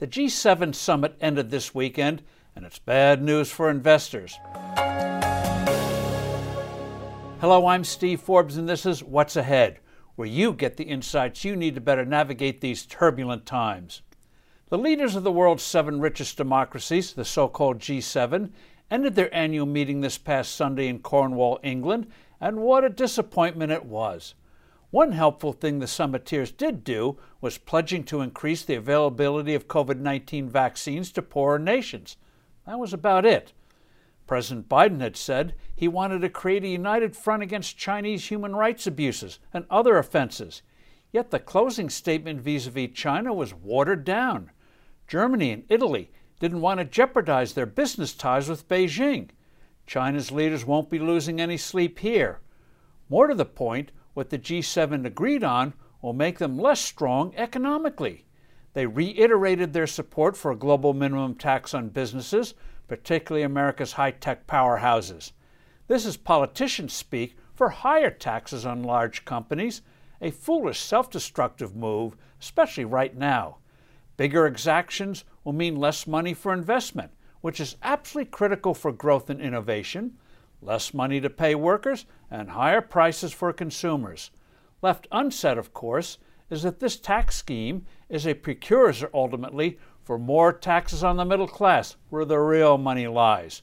The G7 summit ended this weekend, and it's bad news for investors. Hello, I'm Steve Forbes, and this is What's Ahead, where you get the insights you need to better navigate these turbulent times. The leaders of the world's seven richest democracies, the so called G7, ended their annual meeting this past Sunday in Cornwall, England, and what a disappointment it was. One helpful thing the summiteers did do was pledging to increase the availability of COVID 19 vaccines to poorer nations. That was about it. President Biden had said he wanted to create a united front against Chinese human rights abuses and other offenses. Yet the closing statement vis a vis China was watered down. Germany and Italy didn't want to jeopardize their business ties with Beijing. China's leaders won't be losing any sleep here. More to the point, what the G7 agreed on will make them less strong economically. They reiterated their support for a global minimum tax on businesses, particularly America's high tech powerhouses. This is politicians speak for higher taxes on large companies, a foolish, self destructive move, especially right now. Bigger exactions will mean less money for investment, which is absolutely critical for growth and innovation, less money to pay workers, and higher prices for consumers. Left unsaid, of course, is that this tax scheme is a precursor ultimately for more taxes on the middle class, where the real money lies.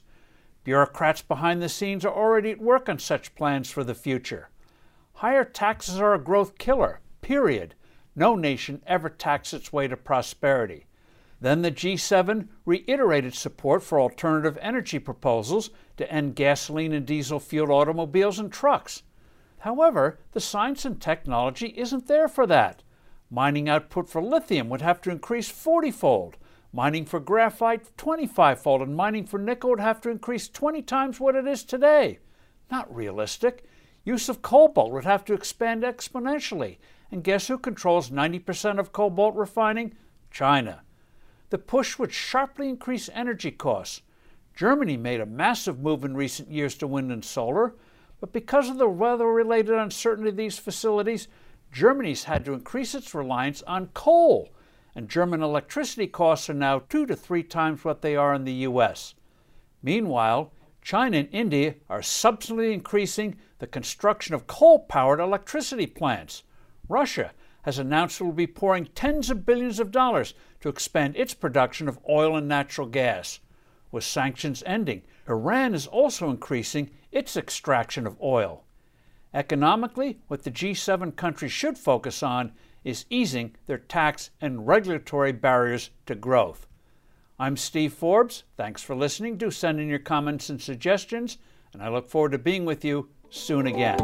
Bureaucrats behind the scenes are already at work on such plans for the future. Higher taxes are a growth killer, period. No nation ever taxed its way to prosperity. Then the G7 reiterated support for alternative energy proposals to end gasoline and diesel fueled automobiles and trucks. However, the science and technology isn't there for that. Mining output for lithium would have to increase 40 fold, mining for graphite 25 fold, and mining for nickel would have to increase 20 times what it is today. Not realistic. Use of cobalt would have to expand exponentially. And guess who controls 90% of cobalt refining? China. The push would sharply increase energy costs. Germany made a massive move in recent years to wind and solar, but because of the weather related uncertainty of these facilities, Germany's had to increase its reliance on coal, and German electricity costs are now two to three times what they are in the U.S. Meanwhile, China and India are substantially increasing the construction of coal powered electricity plants. Russia has announced it will be pouring tens of billions of dollars to expand its production of oil and natural gas. With sanctions ending, Iran is also increasing its extraction of oil. Economically, what the G7 countries should focus on is easing their tax and regulatory barriers to growth. I'm Steve Forbes. Thanks for listening. Do send in your comments and suggestions, and I look forward to being with you soon again.